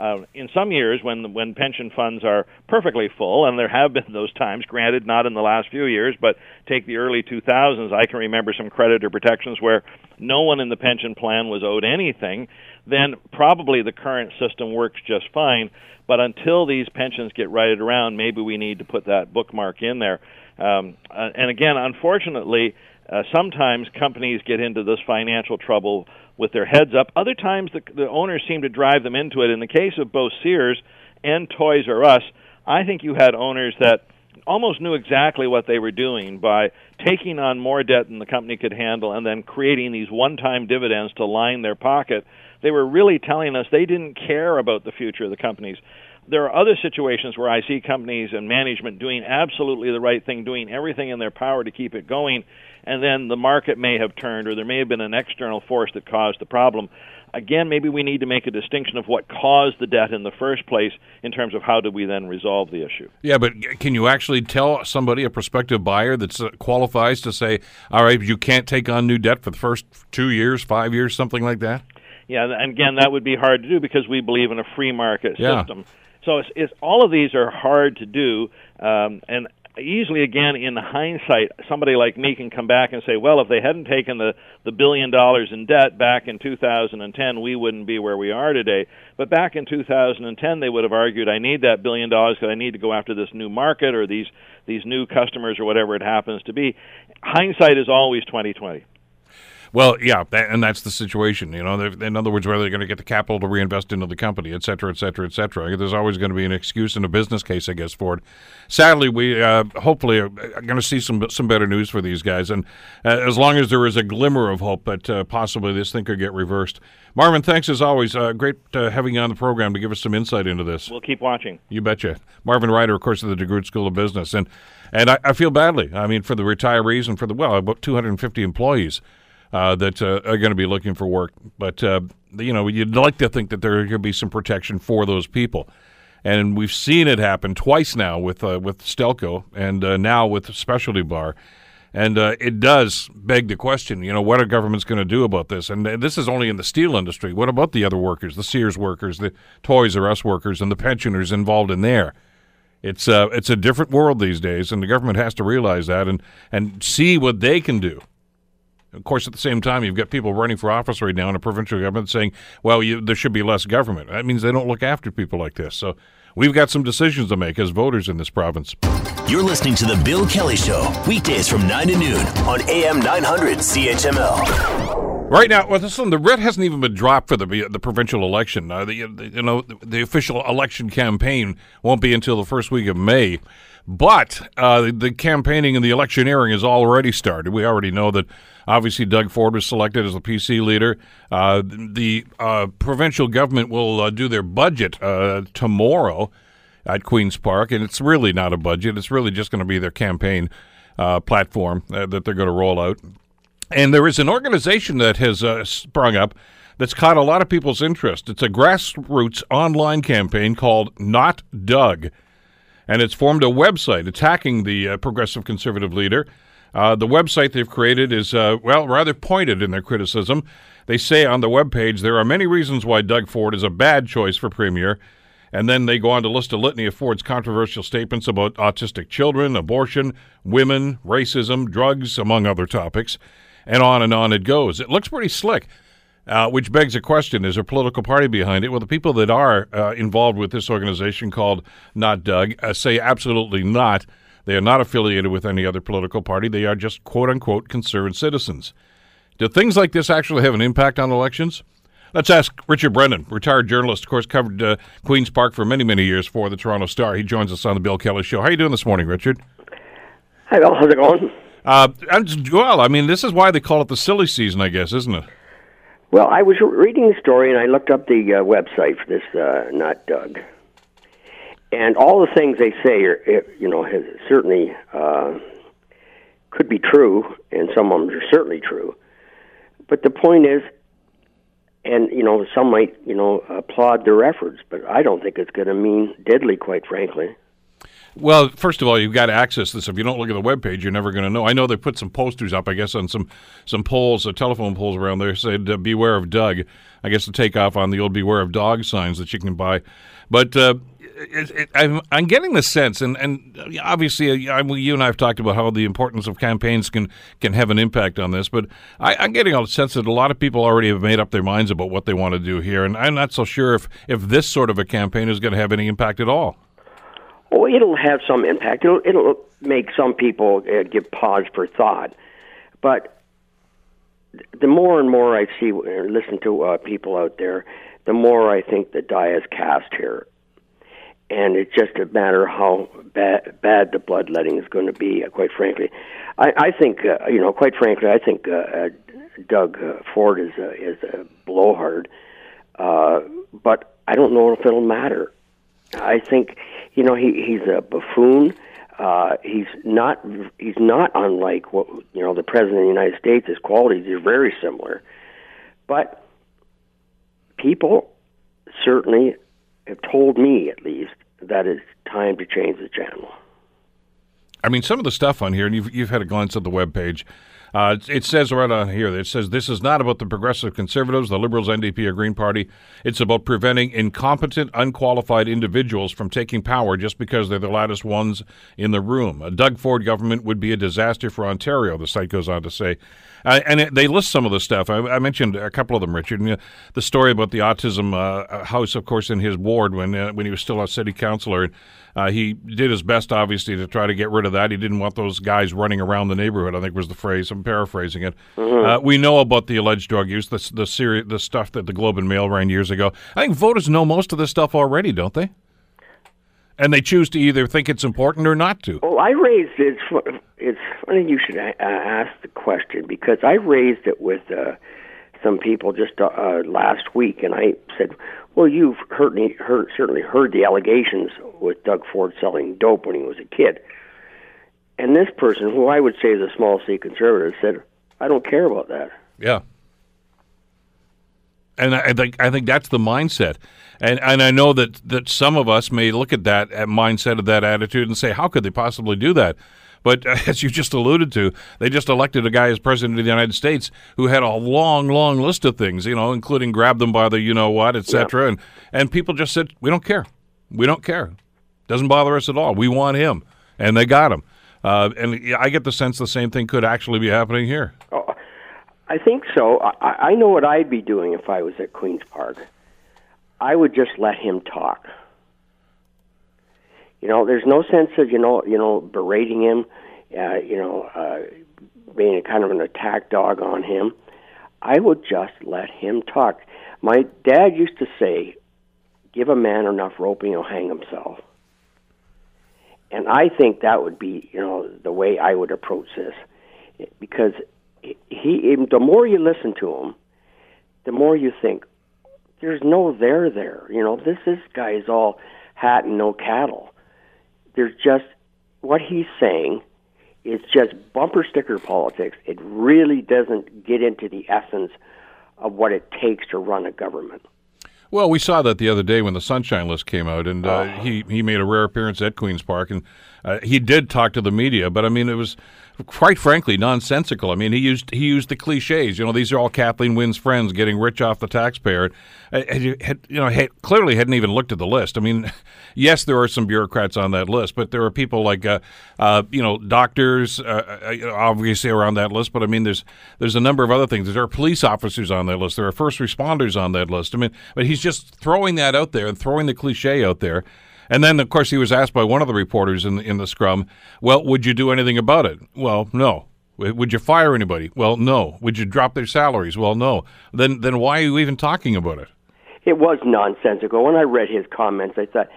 Speaker 4: Uh, in some years, when when pension funds are perfectly full, and there have been those times, granted not in the last few years, but take the early 2000s, I can remember some creditor protections where no one in the pension plan was owed anything. Then probably the current system works just fine. But until these pensions get righted around, maybe we need to put that bookmark in there. Um, uh, and again, unfortunately, uh, sometimes companies get into this financial trouble with their heads up. Other times, the, the owners seem to drive them into it. In the case of both Sears and Toys R Us, I think you had owners that almost knew exactly what they were doing by taking on more debt than the company could handle and then creating these one-time dividends to line their pocket. They were really telling us they didn't care about the future of the companies. There are other situations where I see companies and management doing absolutely the right thing, doing everything in their power to keep it going, and then the market may have turned or there may have been an external force that caused the problem. Again, maybe we need to make a distinction of what caused the debt in the first place in terms of how do we then resolve the issue.
Speaker 2: Yeah, but can you actually tell somebody, a prospective buyer that uh, qualifies to say, all right, you can't take on new debt for the first two years, five years, something like that?
Speaker 4: Yeah, and again, that would be hard to do because we believe in a free market yeah. system. So it's, it's, all of these are hard to do, um, and easily again in hindsight somebody like me can come back and say well if they hadn't taken the the billion dollars in debt back in 2010 we wouldn't be where we are today. But back in 2010 they would have argued i need that billion dollars because i need to go after this new market or these these new customers or whatever it happens to be. Hindsight is always 2020
Speaker 2: well, yeah, that, and that's the situation. You know, in other words, whether they're going to get the capital to reinvest into the company, et cetera, et cetera, et cetera. There's always going to be an excuse and a business case, I guess, for it. Sadly, we uh, hopefully are going to see some some better news for these guys, and uh, as long as there is a glimmer of hope that uh, possibly this thing could get reversed. Marvin, thanks as always. Uh, great uh, having you on the program to give us some insight into this.
Speaker 4: We'll keep watching.
Speaker 2: You betcha. Marvin Ryder, of course, of the DeGroote School of Business, and and I, I feel badly. I mean, for the retirees and for the well, about 250 employees uh, that uh, are going to be looking for work. But uh, you know, you'd like to think that there could be some protection for those people, and we've seen it happen twice now with uh, with Stelco and uh, now with Specialty Bar. And uh, it does beg the question, you know, what are governments going to do about this? And this is only in the steel industry. What about the other workers, the Sears workers, the Toys R Us workers, and the pensioners involved in there? It's uh, it's a different world these days, and the government has to realize that and and see what they can do of course, at the same time, you've got people running for office right now in a provincial government saying, well, you, there should be less government. That means they don't look after people like this. So we've got some decisions to make as voters in this province.
Speaker 1: You're listening to The Bill Kelly Show, weekdays from 9 to noon on AM 900 CHML.
Speaker 2: Right now, well, listen, the writ hasn't even been dropped for the the provincial election. Uh, the, the, you know, the, the, official election campaign won't be until the first week of May. But uh, the campaigning and the electioneering has already started. We already know that obviously Doug Ford was selected as the PC leader. Uh, the uh, provincial government will uh, do their budget uh, tomorrow at Queen's Park, and it's really not a budget. It's really just going to be their campaign uh, platform that they're going to roll out. And there is an organization that has sprung up that's caught a lot of people's interest. It's a grassroots online campaign called Not Doug and it's formed a website attacking the uh, progressive conservative leader. Uh, the website they've created is, uh, well, rather pointed in their criticism. They say on the webpage there are many reasons why Doug Ford is a bad choice for premier. And then they go on to list a litany of Ford's controversial statements about autistic children, abortion, women, racism, drugs, among other topics. And on and on it goes. It looks pretty slick. Uh, which begs a question: Is there a political party behind it? Well, the people that are uh, involved with this organization called Not Doug uh, say absolutely not. They are not affiliated with any other political party. They are just quote unquote concerned citizens. Do things like this actually have an impact on elections? Let's ask Richard Brennan, retired journalist, of course, covered uh, Queens Park for many, many years for the Toronto Star. He joins us on the Bill Kelly Show. How are you doing this morning, Richard?
Speaker 5: Hi, Bill. How's it going?
Speaker 2: Uh, well, I mean, this is why they call it the silly season, I guess, isn't it?
Speaker 5: Well, I was reading the story and I looked up the uh, website for this, uh, not Doug. And all the things they say are, you know, certainly uh, could be true, and some of them are certainly true. But the point is, and you know, some might, you know, applaud their efforts, but I don't think it's going to mean deadly, quite frankly.
Speaker 2: Well, first of all, you've got to access this. If you don't look at the web page, you're never going to know. I know they put some posters up, I guess, on some some poles, uh, telephone poles around there, said uh, "Beware of Doug." I guess to take off on the old "Beware of Dog" signs that you can buy. But uh, it, it, I'm, I'm, getting the sense, and and obviously, uh, you and I have talked about how the importance of campaigns can can have an impact on this. But I, I'm getting a sense that a lot of people already have made up their minds about what they want to do here, and I'm not so sure if if this sort of a campaign is going to have any impact at all.
Speaker 5: Oh, it'll have some impact. It'll, it'll make some people uh, give pause for thought. But the more and more I see or listen to uh, people out there, the more I think the die is cast here. And it's just a matter how bad, bad the bloodletting is going to be, uh, quite frankly. I, I think, uh, you know, quite frankly, I think uh, uh, Doug uh, Ford is a, is a blowhard. Uh, but I don't know if it'll matter. I think you know he he's a buffoon. Uh, he's not he's not unlike what you know the president of the United States. His qualities are very similar, but people certainly have told me at least that it's time to change the channel.
Speaker 2: I mean, some of the stuff on here, and you've you've had a glance at the web page. Uh, it says right on here, it says this is not about the progressive conservatives, the Liberals, NDP, or Green Party. It's about preventing incompetent, unqualified individuals from taking power just because they're the loudest ones in the room. A Doug Ford government would be a disaster for Ontario, the site goes on to say. Uh, and it, they list some of the stuff. I, I, mentioned a couple of them, Richard. And, uh, the story about the autism uh, house, of course, in his ward when uh, when he was still a city councilor. Uh, he did his best, obviously, to try to get rid of that. He didn't want those guys running around the neighborhood. I think was the phrase. I'm paraphrasing it. Mm-hmm. Uh, we know about the alleged drug use, the the, seri- the stuff that the Globe and Mail ran years ago. I think voters know most of this stuff already, don't they? And they choose to either think it's important or not to.
Speaker 5: Well, I raised it. It's, funny you should ask the question because I raised it with uh, some people just uh, uh, last week, and I said, "Well, you've heard, heard certainly heard the allegations with Doug Ford selling dope when he was a kid." And this person, who I would say is a small C conservative, said, "I don't care about that."
Speaker 2: Yeah. And I think I think that's the mindset, and and I know that that some of us may look at that at mindset of that attitude and say, how could they possibly do that? But as you just alluded to, they just elected a guy as president of the United States who had a long, long list of things, you know, including grab them by the you know what, etc. Yeah. And and people just said, we don't care, we don't care, doesn't bother us at all. We want him, and they got him. Uh, and I get the sense the same thing could actually be happening here.
Speaker 5: Oh, I think so. I, I know what I'd be doing if I was at Queens Park. I would just let him talk. You know, there's no sense of you know you know berating him, uh, you know, uh, being a kind of an attack dog on him. I would just let him talk. My dad used to say, "Give a man enough rope and he'll hang himself." And I think that would be, you know, the way I would approach this, because he, the more you listen to him, the more you think, there's no there there. You know, this this guy is all hat and no cattle. There's just what he's saying is just bumper sticker politics. It really doesn't get into the essence of what it takes to run a government.
Speaker 2: Well, we saw that the other day when the Sunshine List came out, and uh, oh. he he made a rare appearance at Queens Park, and uh, he did talk to the media, but I mean, it was quite frankly nonsensical. I mean, he used he used the cliches. You know, these are all Kathleen Wynne's friends getting rich off the taxpayer. Uh, had, you know, had, clearly hadn't even looked at the list. I mean, yes, there are some bureaucrats on that list, but there are people like uh, uh, you know doctors, uh, uh obviously around that list. But I mean, there's there's a number of other things. There are police officers on that list. There are first responders on that list. I mean, but he's just throwing that out there and throwing the cliche out there. And then, of course, he was asked by one of the reporters in the, in the scrum, "Well, would you do anything about it?" Well, no. Would you fire anybody? Well, no. Would you drop their salaries? Well, no. Then, then why are you even talking about it?
Speaker 5: It was nonsensical. When I read his comments, I thought,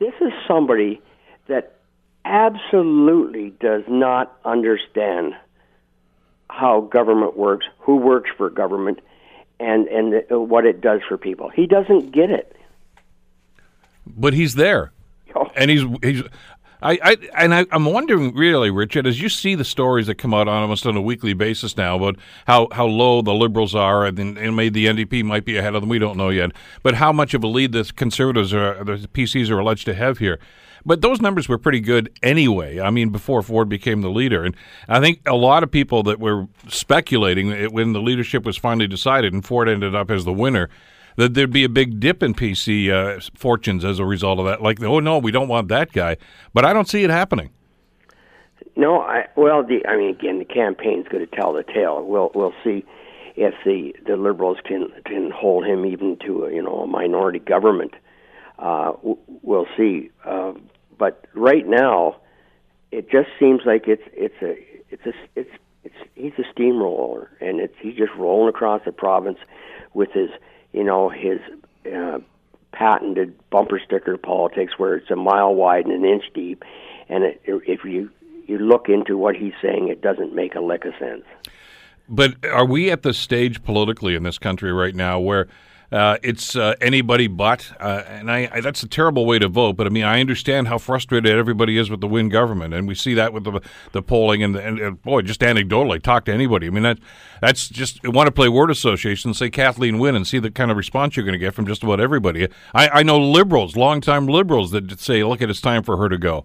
Speaker 5: this is somebody that absolutely does not understand how government works, who works for government, and and what it does for people. He doesn't get it.
Speaker 2: But he's there and he's he's. I, I and I, am wondering really, Richard, as you see the stories that come out on almost on a weekly basis now about how, how low the Liberals are, and, and maybe the NDP might be ahead of them. We don't know yet, but how much of a lead the Conservatives are, the PCs are alleged to have here. But those numbers were pretty good anyway. I mean, before Ford became the leader, and I think a lot of people that were speculating when the leadership was finally decided and Ford ended up as the winner that there'd be a big dip in PC uh, fortunes as a result of that. Like, oh no, we don't want that guy. But I don't see it happening.
Speaker 5: No, I well, the I mean, again, the campaign's going to tell the tale. We'll we'll see if the the liberals can can hold him even to a, you know a minority government. Uh, we'll see. Uh, but right now, it just seems like it's it's a it's a it's it's he's a steamroller, and it's he's just rolling across the province with his you know, his uh, patented bumper sticker politics where it's a mile wide and an inch deep. And it, if you you look into what he's saying, it doesn't make a lick of sense.
Speaker 2: But are we at the stage politically in this country right now where uh, it's uh, anybody but, uh, and I, I, that's a terrible way to vote. But I mean, I understand how frustrated everybody is with the Wynne government, and we see that with the the polling and, and, and boy, just anecdotally, talk to anybody. I mean, that that's just want to play word association, say Kathleen Wynne, and see the kind of response you're going to get from just about everybody. I, I know liberals, longtime liberals, that say, "Look, it's time for her to go."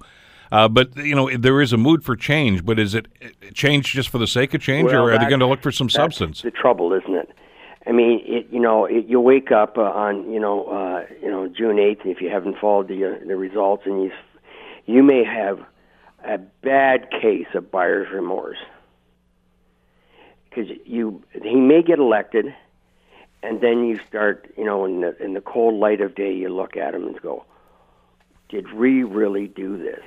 Speaker 2: Uh, but you know there is a mood for change. But is it change just for the sake of change, well, or are they going to look for some substance?
Speaker 5: The trouble, isn't it? I mean, it, you know, it, you wake up uh, on you know uh, you know June eighth, if you haven't followed the uh, the results, and you you may have a bad case of buyer's remorse because you he may get elected, and then you start you know in the in the cold light of day, you look at him and go, did we really do this?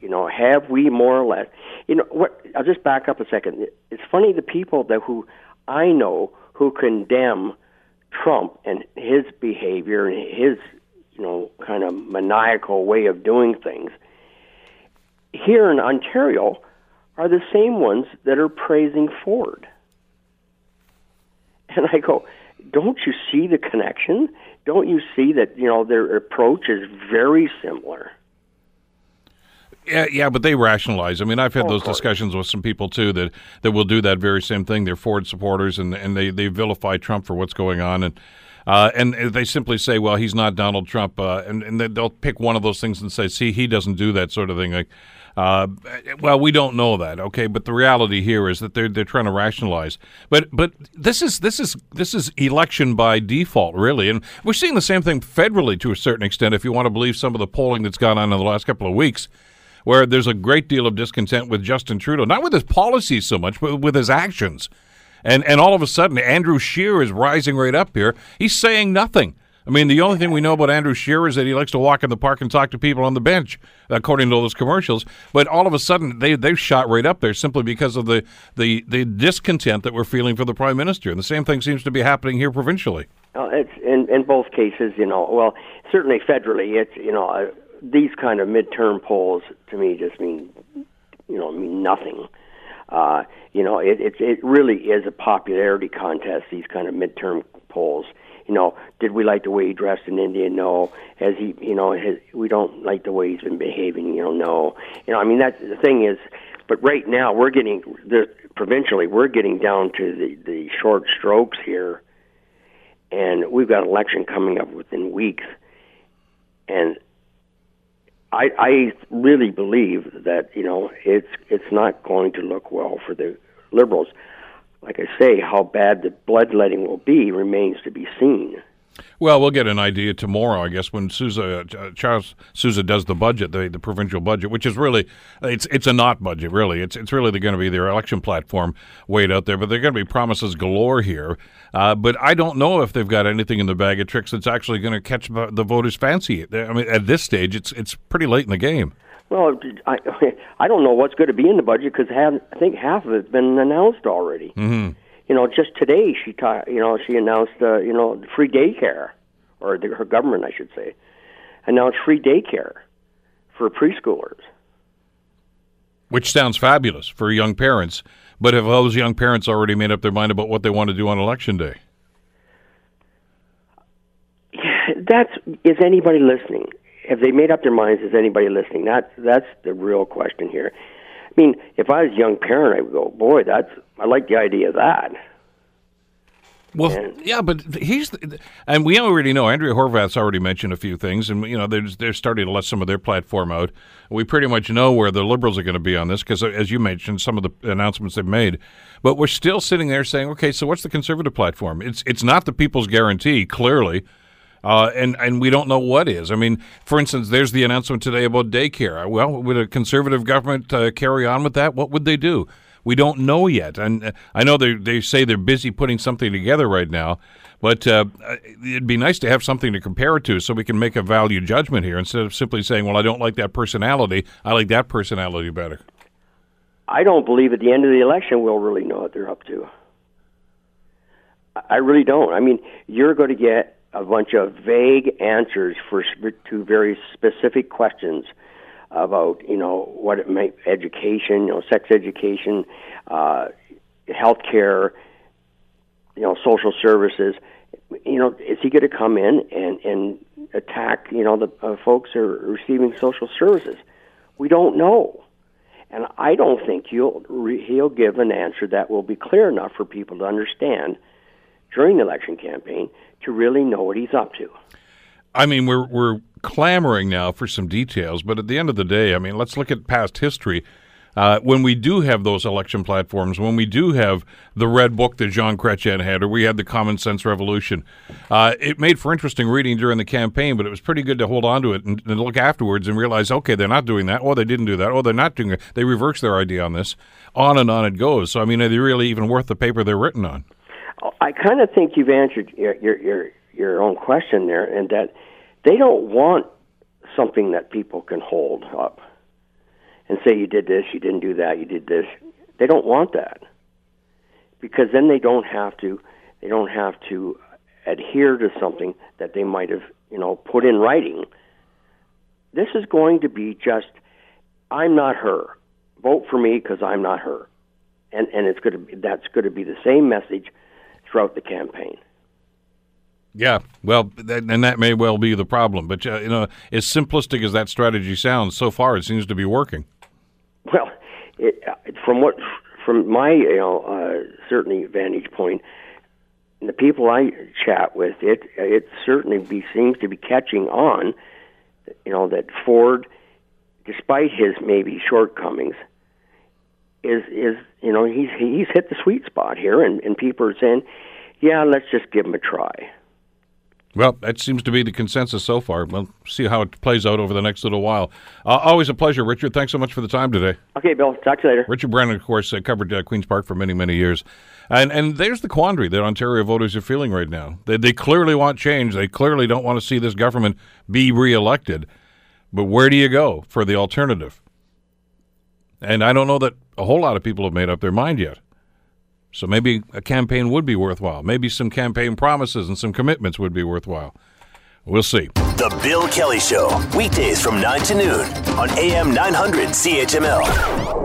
Speaker 5: You know, have we more or less? You know what? I'll just back up a second. It's funny the people that who I know who condemn Trump and his behavior and his, you know, kind of maniacal way of doing things here in Ontario are the same ones that are praising Ford. And I go, don't you see the connection? Don't you see that, you know, their approach is very similar?
Speaker 2: Yeah, yeah, but they rationalize. I mean, I've had oh, those discussions with some people too that, that will do that very same thing. They're Ford supporters, and and they, they vilify Trump for what's going on, and uh, and they simply say, well, he's not Donald Trump, uh, and and they'll pick one of those things and say, see, he doesn't do that sort of thing. Like, uh, well, we don't know that, okay, but the reality here is that they're they're trying to rationalize. But but this is this is this is election by default, really, and we're seeing the same thing federally to a certain extent. If you want to believe some of the polling that's gone on in the last couple of weeks where there's a great deal of discontent with Justin Trudeau, not with his policies so much, but with his actions. And and all of a sudden, Andrew Scheer is rising right up here. He's saying nothing. I mean, the only thing we know about Andrew Scheer is that he likes to walk in the park and talk to people on the bench, according to all those commercials. But all of a sudden, they they've shot right up there simply because of the, the, the discontent that we're feeling for the prime minister. And the same thing seems to be happening here provincially.
Speaker 5: Uh, it's in in both cases, you know. Well, certainly federally, it's you know these kind of midterm polls to me just mean you know mean nothing. Uh, you know, it, it it really is a popularity contest. These kind of midterm polls. You know, did we like the way he dressed in India? No. Has he? You know, has, we don't like the way he's been behaving. You know, no. You know, I mean, that's the thing is. But right now, we're getting the provincially, we're getting down to the the short strokes here and we've got an election coming up within weeks, and I, I really believe that you know it's it's not going to look well for the liberals. Like I say, how bad the bloodletting will be remains to be seen.
Speaker 2: Well, we'll get an idea tomorrow, I guess, when Sousa uh, Charles Sousa does the budget, the, the provincial budget, which is really it's it's a not budget, really. It's it's really going to be their election platform weighed out there, but they're going to be promises galore here. Uh, but I don't know if they've got anything in the bag of tricks that's actually going to catch the voters' fancy. I mean, at this stage, it's it's pretty late in the game.
Speaker 5: Well, I I don't know what's going to be in the budget because I think half of it's been announced already.
Speaker 2: Mm-hmm
Speaker 5: you know, just today she ta- you know she announced uh, you know free daycare, or the, her government, I should say, announced free daycare for preschoolers.
Speaker 2: Which sounds fabulous for young parents, but have those young parents already made up their mind about what they want to do on election day?
Speaker 5: That's is anybody listening? Have they made up their minds? Is anybody listening? That that's the real question here. I mean, if I was a young parent, I would go, boy, that's I like the idea of that.
Speaker 2: Well, and, yeah, but he's and we already know Andrea Horwath's already mentioned a few things, and you know they're they're starting to let some of their platform out. We pretty much know where the liberals are going to be on this because, as you mentioned, some of the announcements they've made. But we're still sitting there saying, okay, so what's the conservative platform? It's it's not the people's guarantee, clearly. Uh, and and we don't know what is. I mean, for instance, there's the announcement today about daycare. Well, would a conservative government uh, carry on with that? What would they do? We don't know yet. And uh, I know they they say they're busy putting something together right now, but uh, it'd be nice to have something to compare it to, so we can make a value judgment here instead of simply saying, "Well, I don't like that personality. I like that personality better."
Speaker 5: I don't believe at the end of the election we'll really know what they're up to. I really don't. I mean, you're going to get a bunch of vague answers for to very specific questions about you know what it might education, you know, sex education, uh, health care, you know, social services. You know, is he going to come in and and attack you know the uh, folks who are receiving social services? We don't know. And I don't think he'll he'll give an answer that will be clear enough for people to understand during the election campaign to really know what he's up to.
Speaker 2: I mean, we're we're clamoring now for some details, but at the end of the day, I mean, let's look at past history. Uh, when we do have those election platforms, when we do have the red book that Jean Chrétien had, or we had the Common Sense Revolution, uh, it made for interesting reading during the campaign, but it was pretty good to hold on to it and, and, look afterwards and realize, okay, they're not doing that. Oh, they didn't do that. Oh, they're not doing it. They reversed their idea on this. On and on it goes. So, I mean, are they really even worth the paper they're written on?
Speaker 5: I kind of think you've answered your, your your your own question there, and that they don't want something that people can hold up and say you did this, you didn't do that, you did this. They don't want that because then they don't have to they don't have to adhere to something that they might have you know put in writing. This is going to be just I'm not her. Vote for me because I'm not her, and and it's going to be, that's going to be the same message throughout the campaign.
Speaker 2: Yeah, well, and that may well be the problem. But uh, you know, as simplistic as that strategy sounds, so far it seems to be working.
Speaker 5: Well, it, uh, from what from my you know uh, certainly vantage point, the people I chat with, it it certainly be, seems to be catching on. You know that Ford, despite his maybe shortcomings, is is you know he's he's hit the sweet spot here, and and people are saying, yeah, let's just give him a try.
Speaker 2: Well, that seems to be the consensus so far. We'll see how it plays out over the next little while. Uh, always a pleasure, Richard. Thanks so much for the time today.
Speaker 5: Okay, Bill. Talk to you later.
Speaker 2: Richard Brennan, of course, uh, covered uh, Queen's Park for many, many years. And and there's the quandary that Ontario voters are feeling right now. They, they clearly want change. They clearly don't want to see this government be reelected. But where do you go for the alternative? And I don't know that a whole lot of people have made up their mind yet. So maybe a campaign would be worthwhile. Maybe some campaign promises and some commitments would be worthwhile. We'll see.
Speaker 1: The Bill Kelly Show, weekdays from 9 to noon on AM 900 CHML.